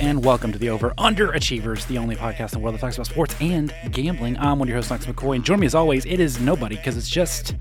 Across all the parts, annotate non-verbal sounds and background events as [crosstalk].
And welcome to the Over Underachievers, the only podcast in the world that talks about sports and gambling. I'm one of your hosts, Knox McCoy, and join me as always. It is nobody because it's just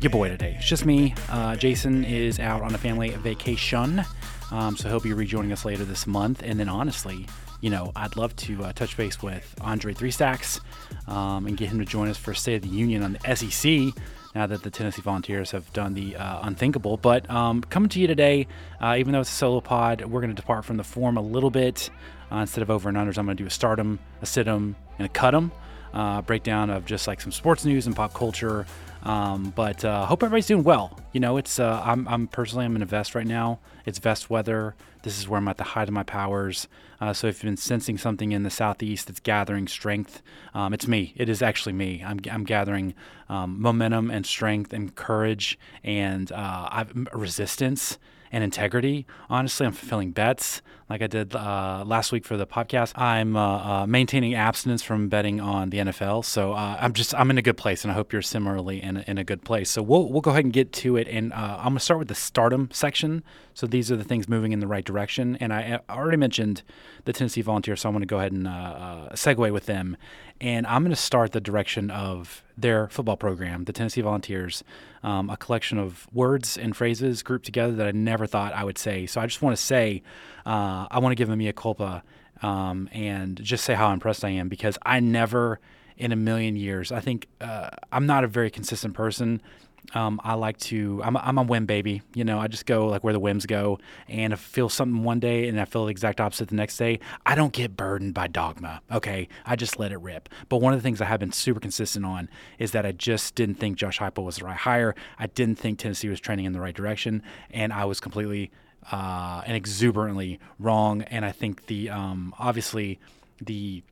your boy today. It's just me. Uh, Jason is out on a family vacation, um, so he'll be rejoining us later this month. And then, honestly, you know, I'd love to uh, touch base with Andre Three Stacks um, and get him to join us for State of the Union on the SEC now that the Tennessee Volunteers have done the uh, unthinkable. But um, coming to you today, uh, even though it's a solo pod, we're going to depart from the form a little bit. Uh, instead of over and unders, I'm going to do a stardom, a sit 'em, and a cut 'em. Uh, breakdown of just like some sports news and pop culture. Um, but uh, hope everybody's doing well. You know, it's uh, I'm, I'm personally I'm in a vest right now. It's vest weather. This is where I'm at the height of my powers. Uh, so if you've been sensing something in the southeast that's gathering strength, um, it's me. It is actually me. I'm, I'm gathering um, momentum and strength and courage and uh, resistance and integrity. Honestly, I'm fulfilling bets like I did uh, last week for the podcast. I'm uh, uh, maintaining abstinence from betting on the NFL, so uh, I'm just I'm in a good place, and I hope you're similarly in in a good place. So we'll we'll go ahead and get to it, and uh, I'm gonna start with the stardom section. So these are the things moving in the right direction, and I already mentioned the Tennessee Volunteers, so I'm to go ahead and uh, segue with them, and I'm going to start the direction of their football program, the Tennessee Volunteers, um, a collection of words and phrases grouped together that I never thought I would say. So I just want to say, uh, I want to give them a culpa um, and just say how impressed I am because I never in a million years, I think uh, I'm not a very consistent person. Um, I like to. I'm a, I'm a whim baby. You know, I just go like where the whims go. And if I feel something one day and I feel the exact opposite the next day, I don't get burdened by dogma. Okay, I just let it rip. But one of the things I have been super consistent on is that I just didn't think Josh Heupel was the right hire. I didn't think Tennessee was trending in the right direction, and I was completely uh, and exuberantly wrong. And I think the um, obviously the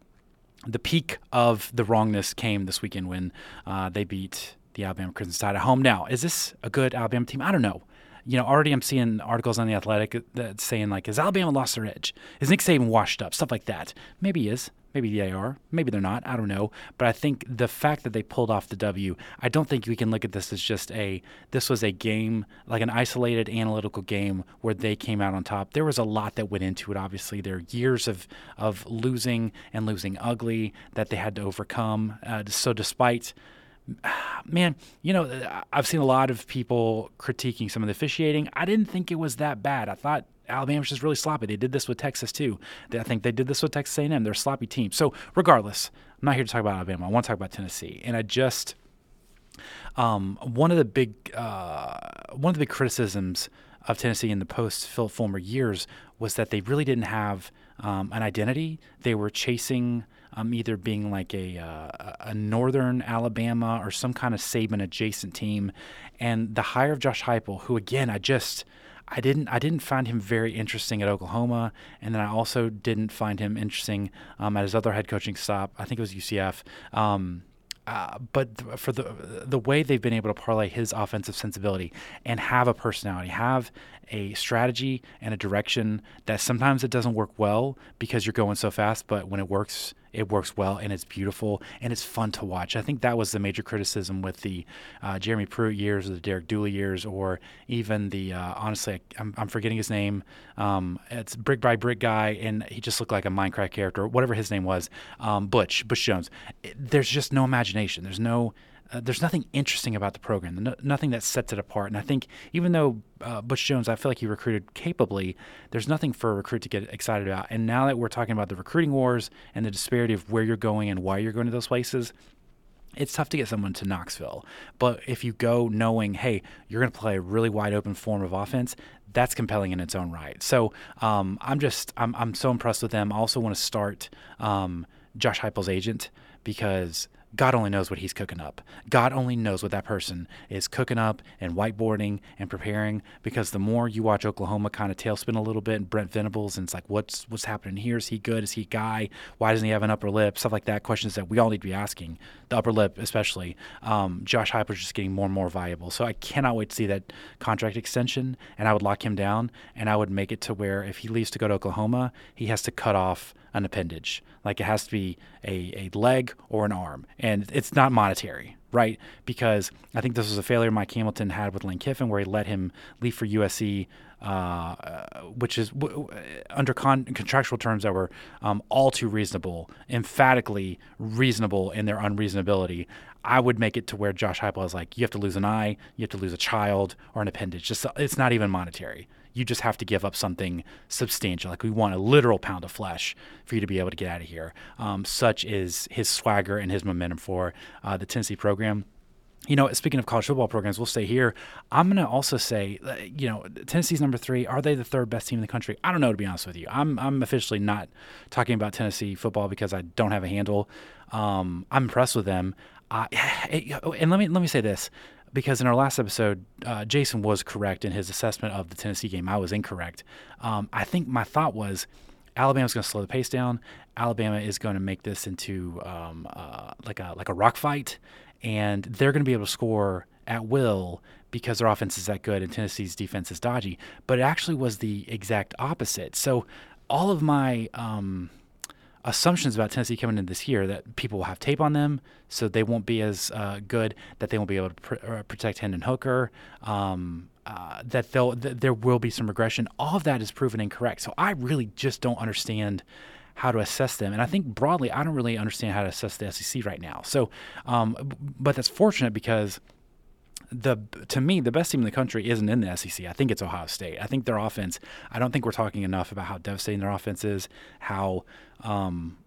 the peak of the wrongness came this weekend when uh, they beat the Alabama Crimson Tide at home. Now, is this a good Alabama team? I don't know. You know, already I'm seeing articles on the Athletic that saying like, "Has Alabama lost their edge? Is Nick Saban washed up?" Stuff like that. Maybe he is. Maybe they are. Maybe they're not. I don't know. But I think the fact that they pulled off the W, I don't think we can look at this as just a. This was a game like an isolated analytical game where they came out on top. There was a lot that went into it. Obviously, there are years of of losing and losing ugly that they had to overcome. Uh, so despite [sighs] man, you know, I've seen a lot of people critiquing some of the officiating. I didn't think it was that bad. I thought Alabama was just really sloppy. They did this with Texas too. I think they did this with Texas A&M. They're a sloppy team. So regardless, I'm not here to talk about Alabama. I want to talk about Tennessee. And I just um, one of the big uh, one of the big criticisms of Tennessee in the post Phil Fulmer years was that they really didn't have um, an identity. They were chasing um, either being like a, uh, a northern Alabama or some kind of Saban adjacent team. And the hire of Josh Heupel, who again, I just I didn't I didn't find him very interesting at Oklahoma, and then I also didn't find him interesting um, at his other head coaching stop. I think it was UCF. Um, uh, but for the the way they've been able to parlay his offensive sensibility and have a personality, have a strategy and a direction that sometimes it doesn't work well because you're going so fast, but when it works, it works well and it's beautiful and it's fun to watch. I think that was the major criticism with the uh, Jeremy Pruitt years or the Derek Dooley years or even the uh, honestly I'm, I'm, forgetting his name. Um, it's brick by brick guy and he just looked like a Minecraft character, or whatever his name was. Um, Butch Butch Jones. It, there's just no imagination. There's no uh, there's nothing interesting about the program, no, nothing that sets it apart. And I think even though uh, Butch Jones, I feel like he recruited capably, there's nothing for a recruit to get excited about. And now that we're talking about the recruiting wars and the disparity of where you're going and why you're going to those places, it's tough to get someone to Knoxville. But if you go knowing, hey, you're going to play a really wide open form of offense, that's compelling in its own right. So um, I'm just, I'm, I'm so impressed with them. I also want to start um, Josh Heupel's agent because God only knows what he's cooking up. God only knows what that person is cooking up and whiteboarding and preparing. Because the more you watch Oklahoma kind of tailspin a little bit and Brent Venables, and it's like, what's what's happening here? Is he good? Is he guy? Why doesn't he have an upper lip? Stuff like that. Questions that we all need to be asking. The upper lip, especially. Um, Josh is just getting more and more viable. So I cannot wait to see that contract extension, and I would lock him down, and I would make it to where if he leaves to go to Oklahoma, he has to cut off an appendage. Like it has to be a, a leg or an arm. And it's not monetary. right? Because I think this was a failure Mike Hamilton had with Lane Kiffin, where he let him leave for USC, uh, which is w- under con- contractual terms that were um, all too reasonable, emphatically reasonable in their unreasonability. I would make it to where Josh Heupel is like, you have to lose an eye, you have to lose a child or an appendage. Just it's not even monetary. You just have to give up something substantial. Like we want a literal pound of flesh for you to be able to get out of here. Um, such is his swagger and his momentum for uh, the Tennessee program you know, speaking of college football programs, we'll stay here. I'm going to also say, uh, you know, Tennessee's number three. Are they the third best team in the country? I don't know, to be honest with you. I'm, I'm officially not talking about Tennessee football because I don't have a handle. Um, I'm impressed with them. [sighs] And let me let me say this because in our last episode, uh, Jason was correct in his assessment of the Tennessee game. I was incorrect. Um, I think my thought was Alabama's going to slow the pace down. Alabama is going to make this into um, uh, like a like a rock fight, and they're going to be able to score at will because their offense is that good and Tennessee's defense is dodgy. But it actually was the exact opposite. So all of my um, assumptions about Tennessee coming in this year that people will have tape on them, so they won't be as uh, good, that they won't be able to pr- uh, protect Hendon Hooker, um, uh, that they'll, th- there will be some regression. All of that is proven incorrect. So I really just don't understand how to assess them. And I think broadly, I don't really understand how to assess the SEC right now. So, um, but that's fortunate because – the to me the best team in the country isn't in the SEC. I think it's Ohio State. I think their offense. I don't think we're talking enough about how devastating their offense is. How um,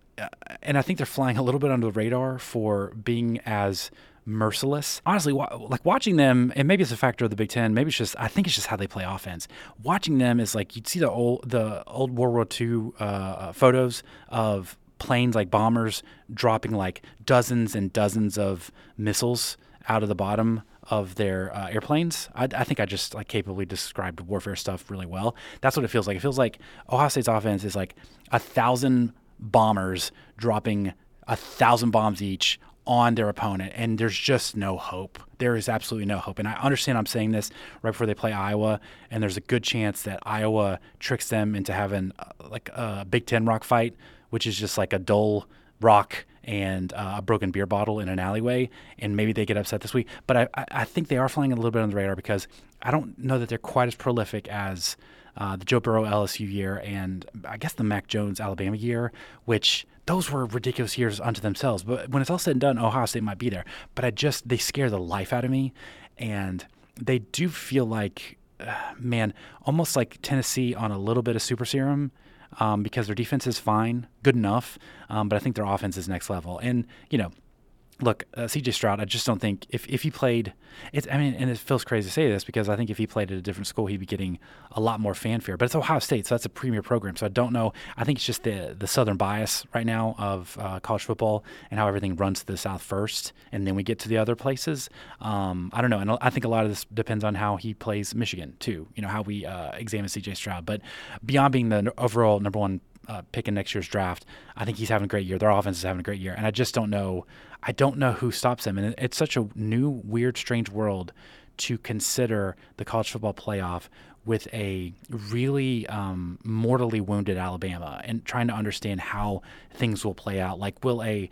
and I think they're flying a little bit under the radar for being as merciless. Honestly, like watching them, and maybe it's a factor of the Big Ten. Maybe it's just I think it's just how they play offense. Watching them is like you'd see the old the old World War II uh, uh, photos of planes like bombers dropping like dozens and dozens of missiles out of the bottom of their uh, airplanes. I, I, think I just like capably described warfare stuff really well. That's what it feels like. It feels like Ohio State's offense is like a thousand bombers dropping a thousand bombs each on their opponent, and there's just no hope. There is absolutely no hope. And I understand I'm saying this right before they play Iowa, and there's a good chance that Iowa tricks them into having uh, like a Big Ten rock fight, which is just like a dull rock and uh, a broken beer bottle in an alleyway, and maybe they get upset this week. But I, I think they are flying a little bit on the radar because I don't know that they're quite as prolific as uh, the Joe Burrow LSU year and I guess the Mac Jones Alabama year, which those were ridiculous years unto themselves. But when it's all said and done, Ohio State might be there. But I just they scare the life out of me, and they do feel like, uh, man, almost like Tennessee on a little bit of super serum um, because their defense is fine, good enough, um, but I think their offense is next level. And you know, look, uh, CJ Stroud, I just don't think if, if he played, it's I mean, and it feels crazy to say this because I think if he played at a different school, he'd be getting a lot more fanfare. But it's Ohio State, so that's a premier program. So I don't know. I think it's just the the southern bias right now of uh, college football and how everything runs to the South first, and then we get to the other places. Um, I don't know, and I think a lot of this depends on how he plays Michigan too. You know how we uh, examine CJ Stroud, but beyond being the overall number one uh, pick in next year's draft. I think he's having a great year. Their offense is having a great year, and I just don't know. I don't know who stops them. And it's such a new, weird, strange world to consider the college football playoff with a really um, mortally wounded Alabama and trying to understand how things will play out. Like, will a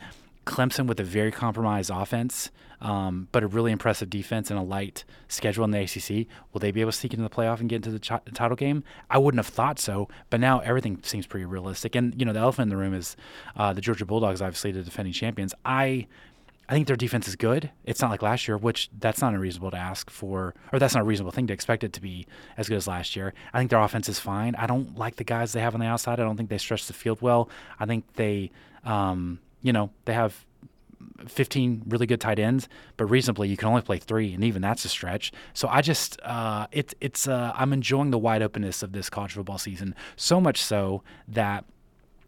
Clemson with a very compromised offense, um, but a really impressive defense and a light schedule in the ACC. Will they be able to sneak into the playoff and get into the ch- title game? I wouldn't have thought so, but now everything seems pretty realistic. And you know, the elephant in the room is uh, the Georgia Bulldogs, obviously the defending champions. I I think their defense is good. It's not like last year, which that's not unreasonable to ask for, or that's not a reasonable thing to expect it to be as good as last year. I think their offense is fine. I don't like the guys they have on the outside. I don't think they stretch the field well. I think they, um, you know, they have 15 really good tight ends, but reasonably you can only play three, and even that's a stretch. So I just, uh, it's, it's, uh, I'm enjoying the wide openness of this college football season so much so that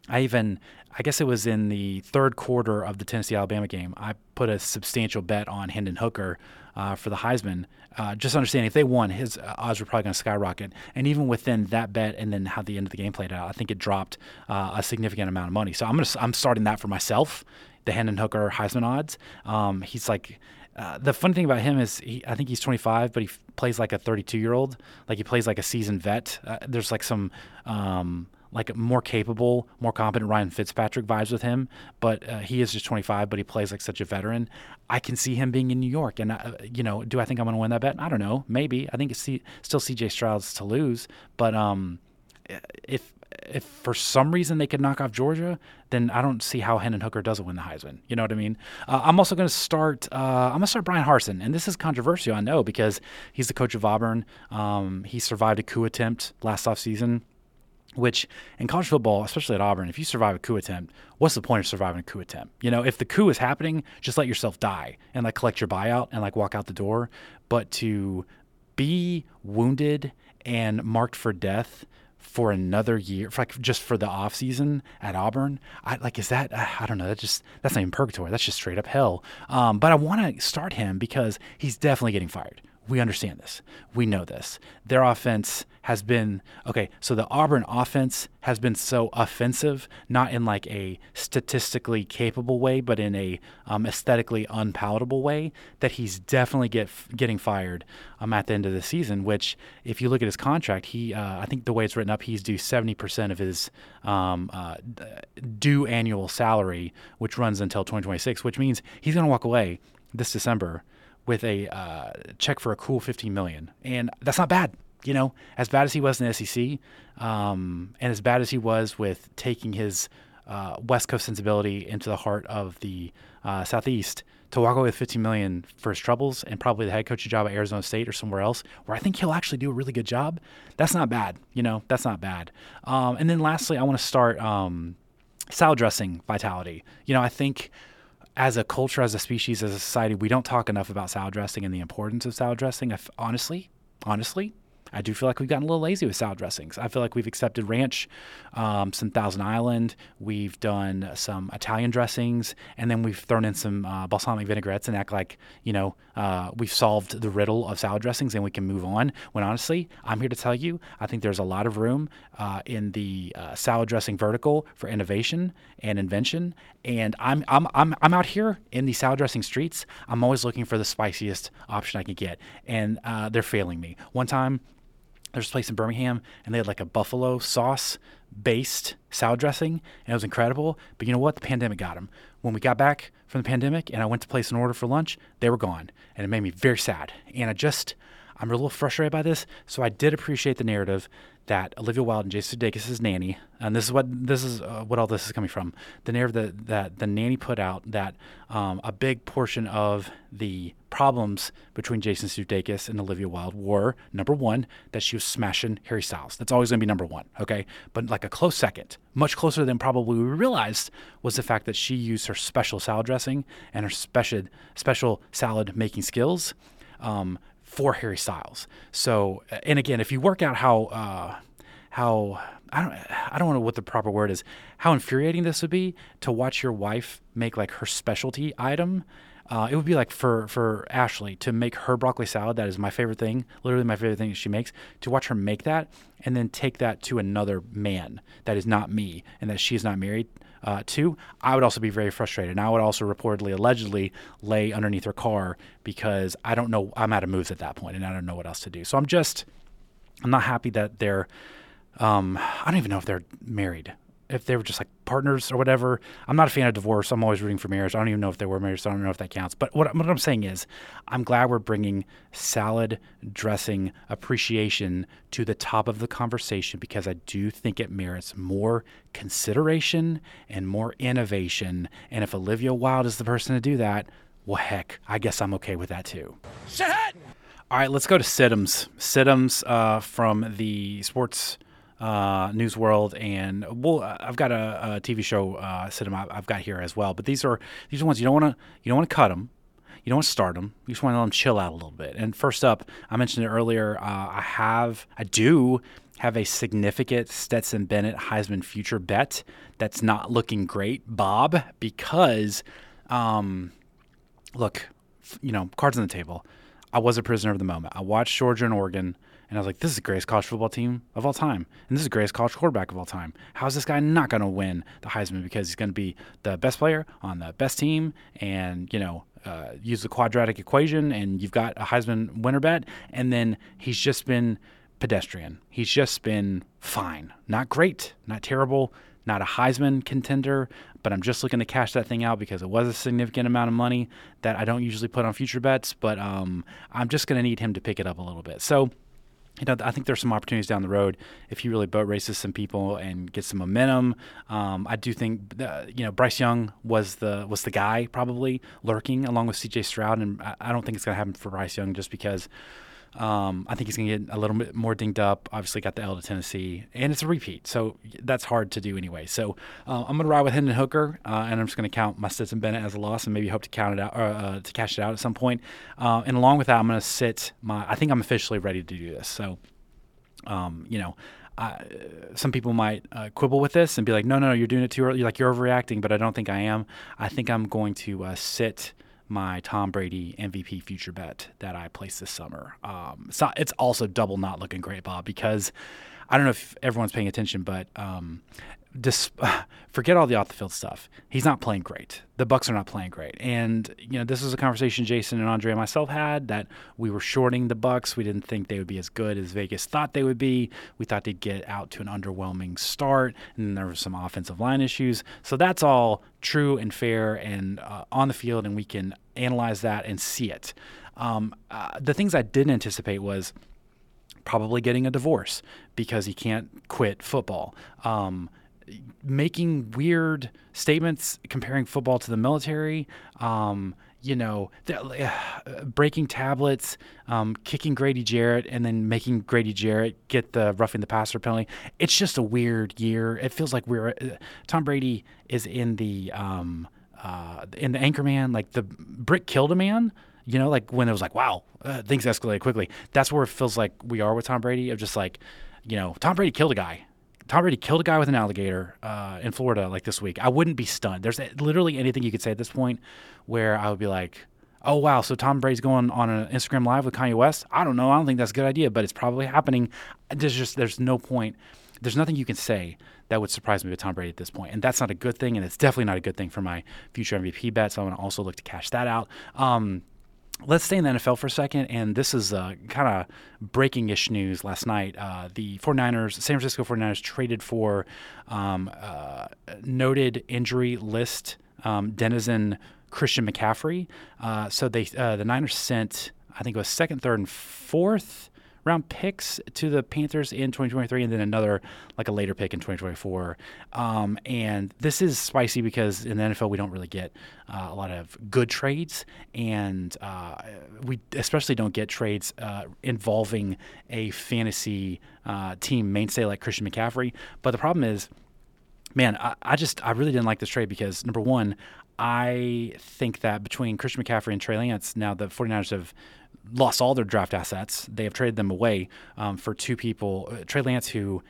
I even, I guess it was in the third quarter of the Tennessee Alabama game, I put a substantial bet on Hendon Hooker uh, for the Heisman. Uh, just understanding if they won, his uh, odds were probably going to skyrocket. And even within that bet, and then how the end of the game played out, I think it dropped uh, a significant amount of money. So I'm gonna, I'm starting that for myself. The Hendon Hooker Heisman odds. Um, he's like. Uh, the funny thing about him is, he, I think he's 25, but he f- plays like a 32 year old. Like he plays like a seasoned vet. Uh, there's like some um, like more capable, more competent Ryan Fitzpatrick vibes with him, but uh, he is just 25, but he plays like such a veteran. I can see him being in New York, and uh, you know, do I think I'm going to win that bet? I don't know, maybe. I think it's C- still C.J. Stroud's to lose, but um, if if for some reason they could knock off Georgia, then I don't see how Hendon Hooker doesn't win the Heisman. You know what I mean? Uh, I'm also going to start. Uh, I'm going to start Bryan Harsin, and this is controversial, I know, because he's the coach of Auburn. Um, he survived a coup attempt last offseason. Which in college football, especially at Auburn, if you survive a coup attempt, what's the point of surviving a coup attempt? You know, if the coup is happening, just let yourself die and like collect your buyout and like walk out the door. But to be wounded and marked for death for another year, for like just for the off season at Auburn. I like is that I don't know. That just that's not even purgatory. That's just straight up hell. Um, but I want to start him because he's definitely getting fired. We understand this. We know this. Their offense has been okay. So the Auburn offense has been so offensive, not in like a statistically capable way, but in a um, aesthetically unpalatable way, that he's definitely get getting fired um, at the end of the season. Which, if you look at his contract, he uh, I think the way it's written up, he's due seventy percent of his um, uh, due annual salary, which runs until 2026, which means he's going to walk away this December with a uh, check for a cool 15 million, and that's not bad. You know, as bad as he was in the SEC, um, and as bad as he was with taking his uh, West Coast sensibility into the heart of the uh, Southeast, to walk away with 15 million for his troubles and probably the head coaching job at Arizona State or somewhere else, where I think he'll actually do a really good job. That's not bad. You know, that's not bad. Um, and then lastly, I want to start um, salad dressing vitality. You know, I think as a culture, as a species, as a society, we don't talk enough about salad dressing and the importance of salad dressing. If, honestly, honestly, I do feel like we've gotten a little lazy with salad dressings. I feel like we've accepted ranch, um, some Thousand Island, we've done some Italian dressings, and then we've thrown in some uh, balsamic vinaigrettes and act like you know uh, we've solved the riddle of salad dressings and we can move on. When honestly, I'm here to tell you, I think there's a lot of room uh, in the uh, salad dressing vertical for innovation and invention. And I'm I'm I'm I'm out here in the salad dressing streets. I'm always looking for the spiciest option I can get, and uh, they're failing me. One time there's a place in Birmingham, and they had like a buffalo sauce based salad dressing, and it was incredible. But you know what? The pandemic got them. When we got back from the pandemic, and I went to place an order for lunch, they were gone, and it made me very sad. And I just, I'm a little frustrated by this. So I did appreciate the narrative that Olivia Wilde and Jason Sudeikis' nanny, and this is what this is uh, what all this is coming from. The narrative that, that the nanny put out that um, a big portion of the problems between Jason Sudeikis and Olivia Wilde were number one that she was smashing Harry Styles. That's always going to be number one, okay? But like a close second, much closer than probably we realized, was the fact that she used her special salad dressing and her special special salad making skills. Um, for Harry Styles. So, and again, if you work out how uh, how I don't I don't know what the proper word is, how infuriating this would be to watch your wife make like her specialty item. Uh, it would be like for for Ashley to make her broccoli salad. That is my favorite thing, literally my favorite thing that she makes. To watch her make that and then take that to another man that is not me and that she is not married uh, too, I would also be very frustrated. And I would also reportedly, allegedly, lay underneath her car because I don't know, I'm out of moves at that point and I don't know what else to do. So I'm just, I'm not happy that they're, um, I don't even know if they're married if they were just like partners or whatever. I'm not a fan of divorce. I'm always rooting for marriage. I don't even know if they were married, so I don't know if that counts. But what, what I'm saying is, I'm glad we're bringing salad dressing appreciation to the top of the conversation because I do think it merits more consideration and more innovation. And if Olivia Wilde is the person to do that, well, heck, I guess I'm okay with that too. Shit! All right, let's go to Siddums. Siddums uh, from the sports uh, News World, and well, I've got a, a TV show uh, cinema I've got here as well. But these are these are ones you don't want to you don't want to cut them. You don't want to start them. You just want to let them chill out a little bit. And first up, I mentioned it earlier. Uh, I have, I do have a significant Stetson Bennett Heisman future bet that's not looking great, Bob, because, um, look, you know, cards on the table. I was a prisoner of the moment. I watched Georgia and Oregon. And I was like, this is the greatest college football team of all time. And this is the greatest college quarterback of all time. How is this guy not going to win the Heisman? Because he's going to be the best player on the best team and, you know, uh, use the quadratic equation and you've got a Heisman winner bet. And then he's just been pedestrian. He's just been fine. Not great, not terrible, not a Heisman contender, but I'm just looking to cash that thing out because it was a significant amount of money that I don't usually put on future bets, but um, I'm just going to need him to pick it up a little bit. So, you know, I think there's some opportunities down the road if he really boat races some people and gets some momentum. Um, I do think, you know, Bryce Young was the was the guy probably lurking along with C.J. Stroud, and I, I don't think it's going to happen for Bryce Young just because um, I think he's going to get a little bit more dinged up. Obviously, got the L to Tennessee, and it's a repeat, so that's hard to do anyway. So uh, I'm going to ride with Hendon Hooker, uh, and I'm just going to count my Stetson Bennett as a loss, and maybe hope to count it out or uh, to cash it out at some point. Uh, and along with that, I'm going to sit my. I think I'm officially ready to do this. So, um, you know. some people might uh, quibble with this and be like, "No, no, you're doing it too early. You're like you're overreacting," but I don't think I am. I think I'm going to uh, sit my Tom Brady MVP future bet that I placed this summer. Um, it's, it's also double not looking great, Bob, because I don't know if everyone's paying attention, but um, dis- [sighs] forget all the off the field stuff. He's not playing great. The Bucs are not playing great, and you know this is a conversation Jason and Andre and myself had that we were shorting the Bucs. We didn't think they would be as good as Vegas thought they would be. We thought they'd get out to an underwhelming start, and there were some offensive line issues. So that's all true and fair and uh, on the field, and we can analyze that and see it. Um, uh, the things I didn't anticipate was probably getting a divorce because he can't quit football. Um, making weird statements comparing football to the military. Um, you know, uh, breaking tablets, um, kicking Grady Jarrett, and then making Grady Jarrett get the roughing the passer penalty. It's just a weird year. It feels like we're uh, Tom Brady is in the um, uh, in the Anchorman, like the brick killed a man. You know, like when it was like, wow, uh, things escalated quickly. That's where it feels like we are with Tom Brady. Of just like, you know, Tom Brady killed a guy Tom Brady killed a guy with an alligator uh, in Florida like this week, I wouldn't be stunned. There's literally anything you could say at this point where I would be like, oh wow, so Tom Brady's going on an Instagram live with Kanye West. I don't know. I don't think that's a good idea, but it's probably happening. There's just there's no point. There's nothing you can say that would surprise me with Tom Brady at this point, and that's not a good thing, and it's definitely not a good thing for my future MVP bet. So I'm going to also look to cash that out. Um, let's stay in the NFL for a second. And this is uh, kind of breaking ish news last night. Uh, the 49ers, San Francisco 49ers, traded for um, uh, noted injury list um, denizen Christian McCaffrey. Uh, so they uh, the Niners sent, I think it was second, third, and fourth round picks to the Panthers in 2023, and then another like a later pick in 2024. Um, and this is spicy because in the NFL we don't really get uh, a lot of good trades, and uh, we especially don't get trades uh, involving a fantasy uh, team mainstay like Christian McCaffrey. But the problem is. Man, I, I just I really didn't like this trade because number one, I think that between Christian McCaffrey and Trey Lance, now the 49ers have lost all their draft assets. They have traded them away um, for two people. Uh, Trey Lance, who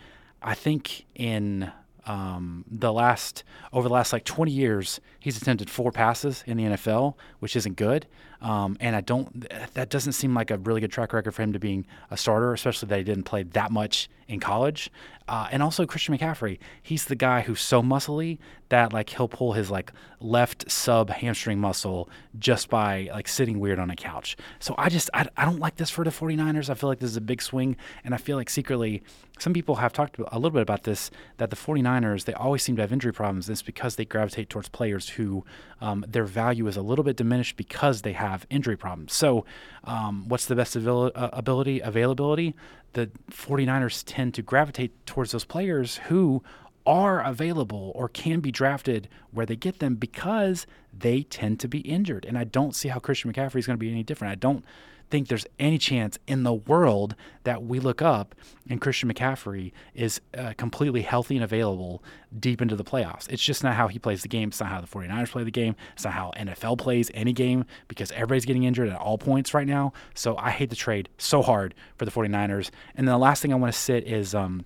I think in um, the last over the last like 20 years, he's attempted four passes in the NFL, which isn't good. Um, and I don't that doesn't seem like a really good track record for him to being a starter, especially that he didn't play that much in college. Uh, and also Christian McCaffrey, he's the guy who's so muscly that like he'll pull his like left sub hamstring muscle just by like sitting weird on a couch. So I just I, I don't like this for the 49ers. I feel like this is a big swing, and I feel like secretly some people have talked a little bit about this that the 49ers they always seem to have injury problems. It's because they gravitate towards players who um, their value is a little bit diminished because they have injury problems. So um, what's the best uh, ability availability? the 49ers tend to gravitate towards those players who are available or can be drafted where they get them because they tend to be injured. And I don't see how Christian McCaffrey is going to be any different. I don't think there's any chance in the world that we look up and Christian McCaffrey is uh, completely healthy and available deep into the playoffs. It's just not how he plays the game. It's not how the 49ers play the game. It's not how NFL plays any game because everybody's getting injured at all points right now. So I hate the trade so hard for the 49ers. And then the last thing I want to sit is um,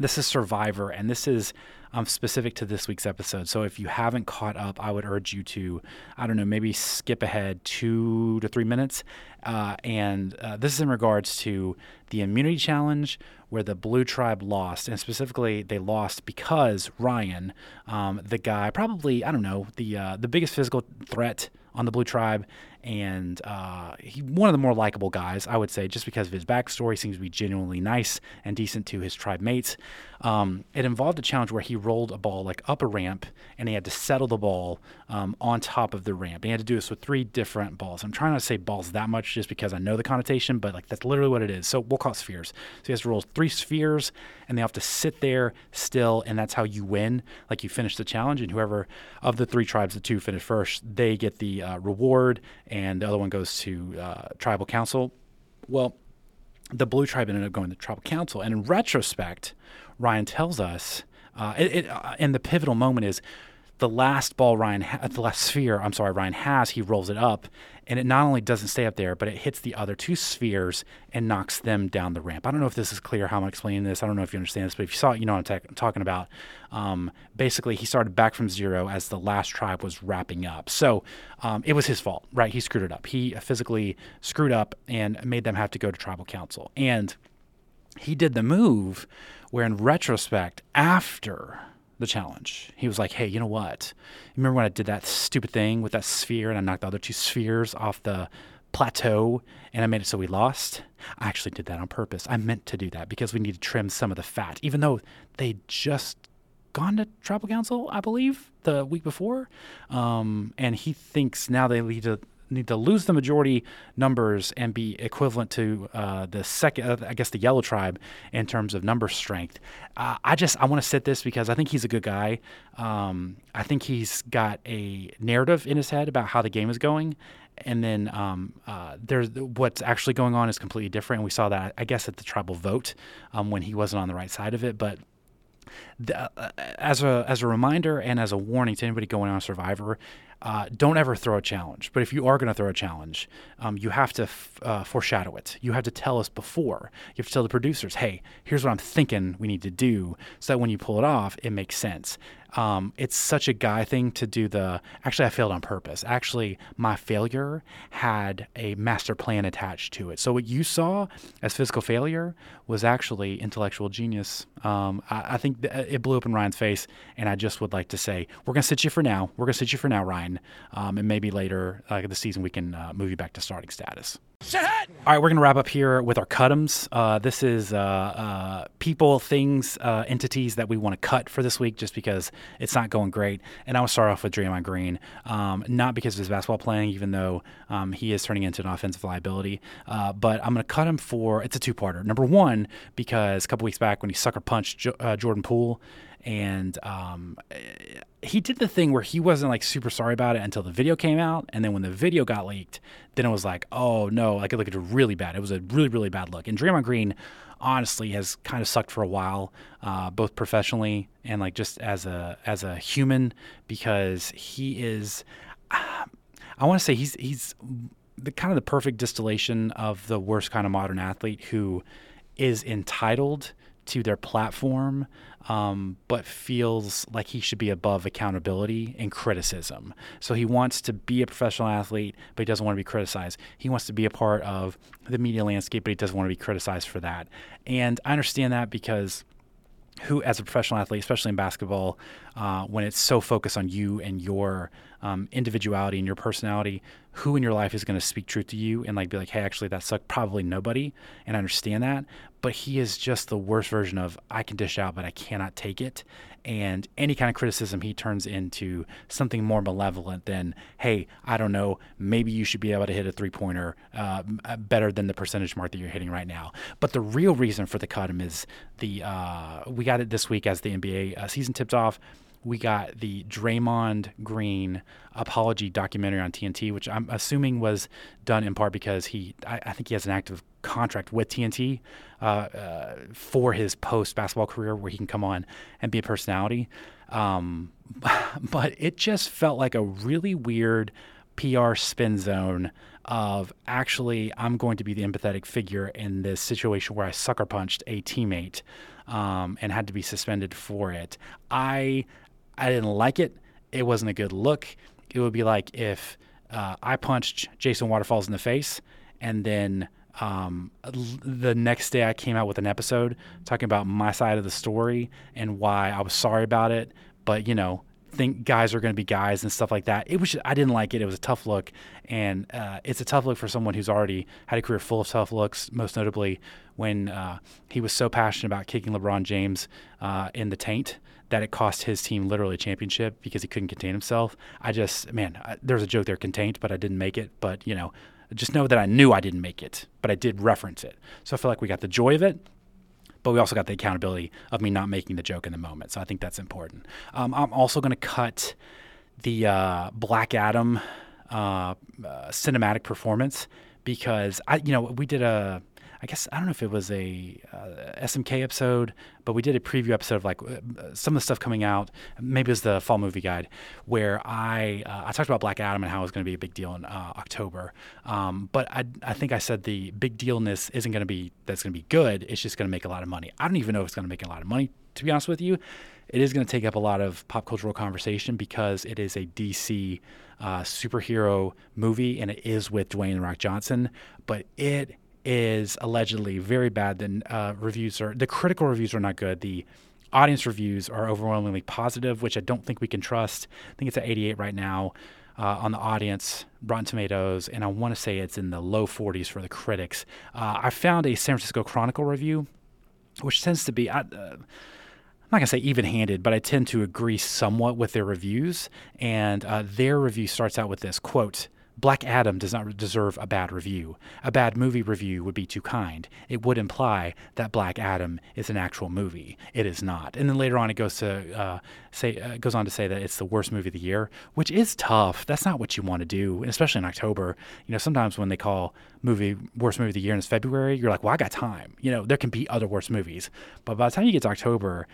this is Survivor, and this is um, specific to this week's episode. So if you haven't caught up, I would urge you to, I don't know, maybe skip ahead two to three minutes. Uh, and uh, this is in regards to the immunity challenge where the Blue Tribe lost, and specifically they lost because Ryan, um, the guy, probably I don't know, the uh, the biggest physical threat on the Blue Tribe, and uh, he one of the more likable guys, I would say, just because of his backstory. Seems to be genuinely nice and decent to his tribe mates. Um, it involved a challenge where he rolled a ball like up a ramp, and he had to settle the ball um, on top of the ramp. And he had to do this with three different balls. I'm trying not to say balls that much just because I know the connotation, but like that's literally what it is. So we'll call it spheres. So he has to roll three spheres, and they have to sit there still, and that's how you win. Like you finish the challenge, and whoever of the three tribes, the two finish first, they get the uh, reward, and the other one goes to uh, tribal council. Well, the blue tribe ended up going to tribal council, and in retrospect, Ryan tells us, uh, it, it, uh, and the pivotal moment is the last ball Ryan, ha- the last sphere, I'm sorry, Ryan has, he rolls it up, and it not only doesn't stay up there, but it hits the other two spheres and knocks them down the ramp. I don't know if this is clear how I'm explaining this. I don't know if you understand this, but if you saw it, you know what I'm, ta- talking about. Um, basically, he started back from zero as the last tribe was wrapping up. So um, it was his fault, right? He screwed it up. He physically screwed up and made them have to go to tribal council. And he did the move where, in retrospect, after the challenge. He was like, hey, you know what? Remember when I did that stupid thing with that sphere and I knocked the other two spheres off the plateau and I made it so we lost? I actually did that on purpose. I meant to do that because we need to trim some of the fat, even though they just gone to tribal council, I believe, the week before. Um, and he thinks now they need to need to lose the majority numbers and be equivalent to uh, the second, uh, I guess, the yellow tribe in terms of number strength. Uh, I just I want to sit this because I think he's a good guy. Um, I think he's got a narrative in his head about how the game is going, and then um, uh, there's what's actually going on is completely different. And we saw that I guess at the tribal vote um, when he wasn't on the right side of it, but. The, uh, as a as a reminder and as a warning to anybody going on Survivor, uh, don't ever throw a challenge. But if you are going to throw a challenge, um, you have to f- uh, foreshadow it. You have to tell us before. You have to tell the producers, hey, here's what I'm thinking we need to do, so that when you pull it off, it makes sense. Um, it's such a guy thing to do the. Actually, I failed on purpose. Actually, my failure had a master plan attached to it. So what you saw as physical failure was actually intellectual genius. Um, I, I, think th- it blew up in Ryan's face, and I just would like to say, we're gonna sit you for now. We're gonna sit you for now, Ryan, um, and maybe later uh, the season we can uh, move you back to starting status. All right, we're going to wrap up here with our cutums. Uh, this is uh, uh, people, things, uh, entities that we want to cut for this week just because it's not going great. And I will start off with Draymond Green, um, not because of his basketball playing, even though um, he is turning into an offensive liability, uh, but I'm going to cut him for it's a two parter. Number one, because a couple weeks back when he sucker punched jo- uh, Jordan Poole, and um, he did the thing where he wasn't like super sorry about it until the video came out, and then when the video got leaked, then it was like, oh no, like it looked really bad. It was a really really bad look. And Draymond Green, honestly, has kind of sucked for a while, uh, both professionally and like just as a as a human, because he is. I want to say he's he's the kind of the perfect distillation of the worst kind of modern athlete who is entitled to their platform, um, but feels like he should be above accountability and criticism. So he wants to be a professional athlete, but he doesn't want to be criticized. He wants to be a part of the media landscape, but he doesn't want to be criticized for that. And I understand that because who, as a professional athlete, especially in basketball, uh, when it's so focused on you and your um, individuality and your personality, who in your life is going to speak truth to you and like be like, hey, actually, that sucked? Probably nobody. And I understand that. But he is just the worst version of I can dish out, but I cannot take it. And any kind of criticism he turns into something more malevolent than, hey, I don't know, maybe you should be able to hit a three pointer uh, better than the percentage mark that you're hitting right now. But the real reason for the cut him is the uh, we got it this week as the NBA uh, season tipped off we got the Draymond Green apology documentary on TNT, which I'm assuming was done in part because he, I, I think he has an active contract with TNT uh, uh, for his post basketball career where he can come on and be a personality. Um, [laughs] but it just felt like a really weird PR spin zone of actually, I'm going to be the empathetic figure in this situation where I sucker punched a teammate um, and had to be suspended for it. I I didn't like it. It wasn't a good look. It would be like if uh, I punched Jason Waterfalls in the face and then um, the next day I came out with an episode talking about my side of the story and why I was sorry about it. But, you know, think guys are going to be guys and stuff like that. It was I didn't like it. It was a tough look, and uh, it's a tough look for someone who's already had a career full of tough looks. Most notably, when uh, he was so passionate about kicking LeBron James uh, in the taint that it cost his team literally a championship because he couldn't contain himself. I just man, there's a joke there contained, but I didn't make it. But you know, just know that I knew I didn't make it, but I did reference it. So I feel like we got the joy of it but we also got the accountability of me not making the joke in the moment. So I think that's important. Um, I'm also going to cut the uh, Black Adam uh, uh, cinematic performance because I, you know, we did a I guess I don't know if it was a uh, SMK episode, but we did a preview episode of like uh, some of the stuff coming out. Maybe it was the fall movie guide where I uh, I talked about Black Adam and how it was going to be a big deal in uh, October. Um, but I I think I said the big dealness isn't going to be that's going to be good. It's just going to make a lot of money. I don't even know if it's going to make a lot of money. To be honest with you, it is going to take up a lot of pop cultural conversation because it is a DC uh, superhero movie and it is with Dwayne and Rock Johnson. But it is allegedly very bad. Then uh, reviews are the critical reviews are not good. The audience reviews are overwhelmingly positive, which I don't think we can trust. I think it's at 88 right now uh, on the audience, Rotten Tomatoes, and I want to say it's in the low 40s for the critics. Uh, I found a San Francisco Chronicle review, which tends to be. Uh, I'm not to say even handed, but I tend to agree somewhat with their reviews. And uh, their review starts out with this quote, Black Adam does not deserve a bad review. A bad movie review would be too kind. It would imply that Black Adam is an actual movie. It is not. And then later on, it goes to uh, say uh, goes on to say that it's the worst movie of the year, which is tough. That's not what you want to do, especially in October. You know, sometimes when they call movie worst movie of the year and it's February, you're like, well, I got time. You know, there can be other worst movies, but by the time you get to October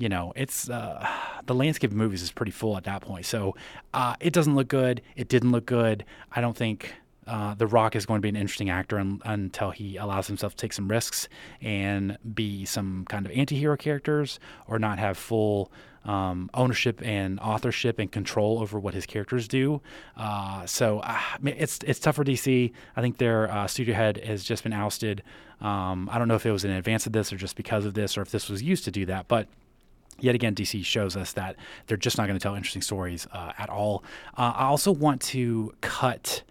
you know, it's uh, [sighs] the landscape of movies is pretty full at that point. So uh, it doesn't look good. It didn't look good. I don't think uh, The Rock is going to be an interesting actor un- until he allows himself to take some risks and be some kind of anti-hero characters or not have full um, ownership and authorship and control over what his characters do. Uh, so uh, it's it's tough for DC. I think their uh, studio head has just been ousted. Um, I don't know if it was in advance of this or just because of this or if this was used to do that, but yet again, DC shows us that they're just not going to tell interesting stories uh, at all. Uh, I also want to cut.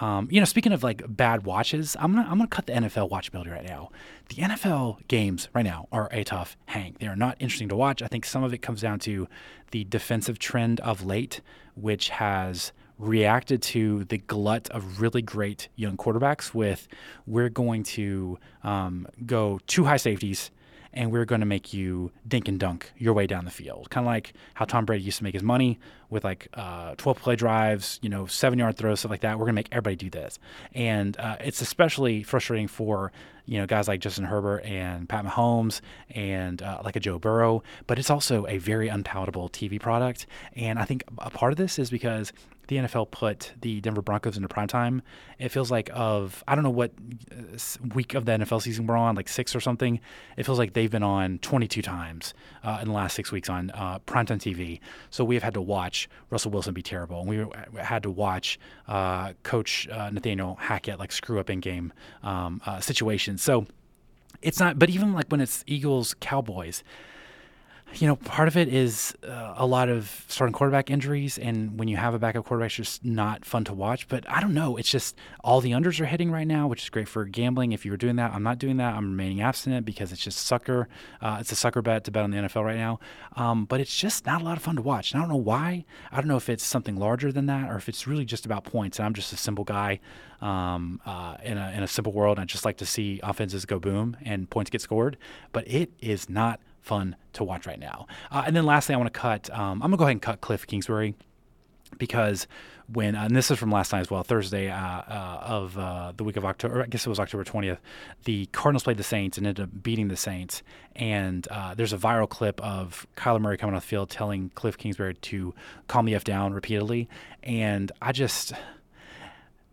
Um, you know, speaking of like bad watches, I'm gonna I'm gonna cut the NFL watchability right now. The NFL games right now are a tough hang. They are not interesting to watch. I think some of it comes down to the defensive trend of late, which has reacted to the glut of really great young quarterbacks. With we're going to um, go two high safeties and we're going to make you dink and dunk your way down the field. Kind of like how Tom Brady used to make his money with like uh, 12 play drives, you know, seven yard throws, stuff like that. We're going to make everybody do this. And uh, it's especially frustrating for, you know, guys like Justin Herbert and Pat Mahomes and uh, like a Joe Burrow, but it's also a very unpalatable TV product. And I think a part of this is because the NFL put the Denver Broncos into prime time. It feels like of I don't know what uh, week of the NFL season we're on, like six or something. It feels like they've been on 22 times uh, in the last six weeks on uh, primetime TV. So we have had to watch Russell Wilson be terrible, and we had to watch uh, Coach uh, Nathaniel Hackett like screw up in game um, uh, situations. So it's not. But even like when it's Eagles Cowboys you know, part of it is uh, a lot of starting quarterback injuries, and when you have a backup quarterback, it's just not fun to watch. But I don't know. It's just all the unders are hitting right now, which is great for gambling. If you were doing that, I'm not doing that. I'm remaining abstinent because it's just sucker. Uh, it's a sucker bet to bet on the NFL right now. Um, but it's just not a lot of fun to watch. And I don't know why. I don't know if it's something larger than that or if it's really just about points. And I'm just a simple guy um, uh, in, a, in a simple world. I just like to see offenses go boom and points get scored. But it is not fun to watch right now. Uh, and then lastly, I want to cut. Um, I'm gonna go ahead and cut Cliff Kingsbury because when and this is from last night as well, Thursday uh, uh, of uh, the week of October. I guess it was October 20th. The Cardinals played the Saints and ended up beating the Saints. And uh, there's a viral clip of Kyler Murray coming off the field telling Cliff Kingsbury to calm the f down repeatedly. And I just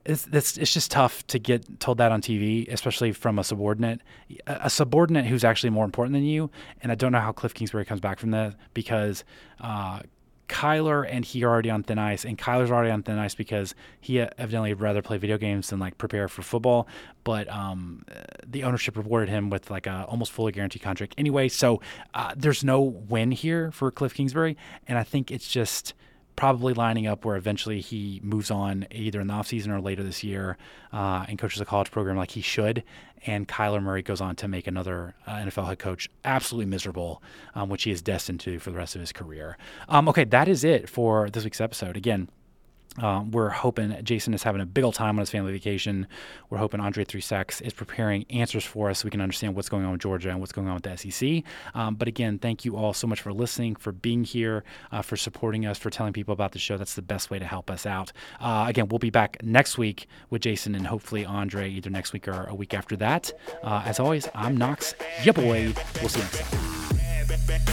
it's, it's, it's just tough to get told that on TV, especially from a subordinate, a subordinate who's actually more important than you. And I don't know how Cliff Kingsbury comes back from that because uh, Kyler and he are already on thin ice, and Kyler's already on thin ice because he evidently would rather play video games than like prepare for football. But um, the ownership rewarded him with like a almost fully guaranteed contract anyway. So uh, there's no win here for Cliff Kingsbury, and I think it's just probably lining up where eventually he moves on either in the offseason or later this year uh, and coaches a college program like he should. And Kyler Murray goes on to make another uh, NFL head coach absolutely miserable, um, which he is destined to for the rest of his career. Um, okay, that is it for this week's episode. Again, um, we're hoping Jason is having a big old time on his family vacation. We're hoping Andre Three Stacks is preparing answers for us so we can understand what's going on with Georgia and what's going on with the SEC. Um, but again, thank you all so much for listening, for being here, uh, for supporting us, for telling people about the show. That's the best way to help us out. Uh, again, we'll be back next week with Jason and hopefully Andre either next week or a week after that. Uh, as always, I'm Knox. Yeah, boy. We'll see you next time. Bad,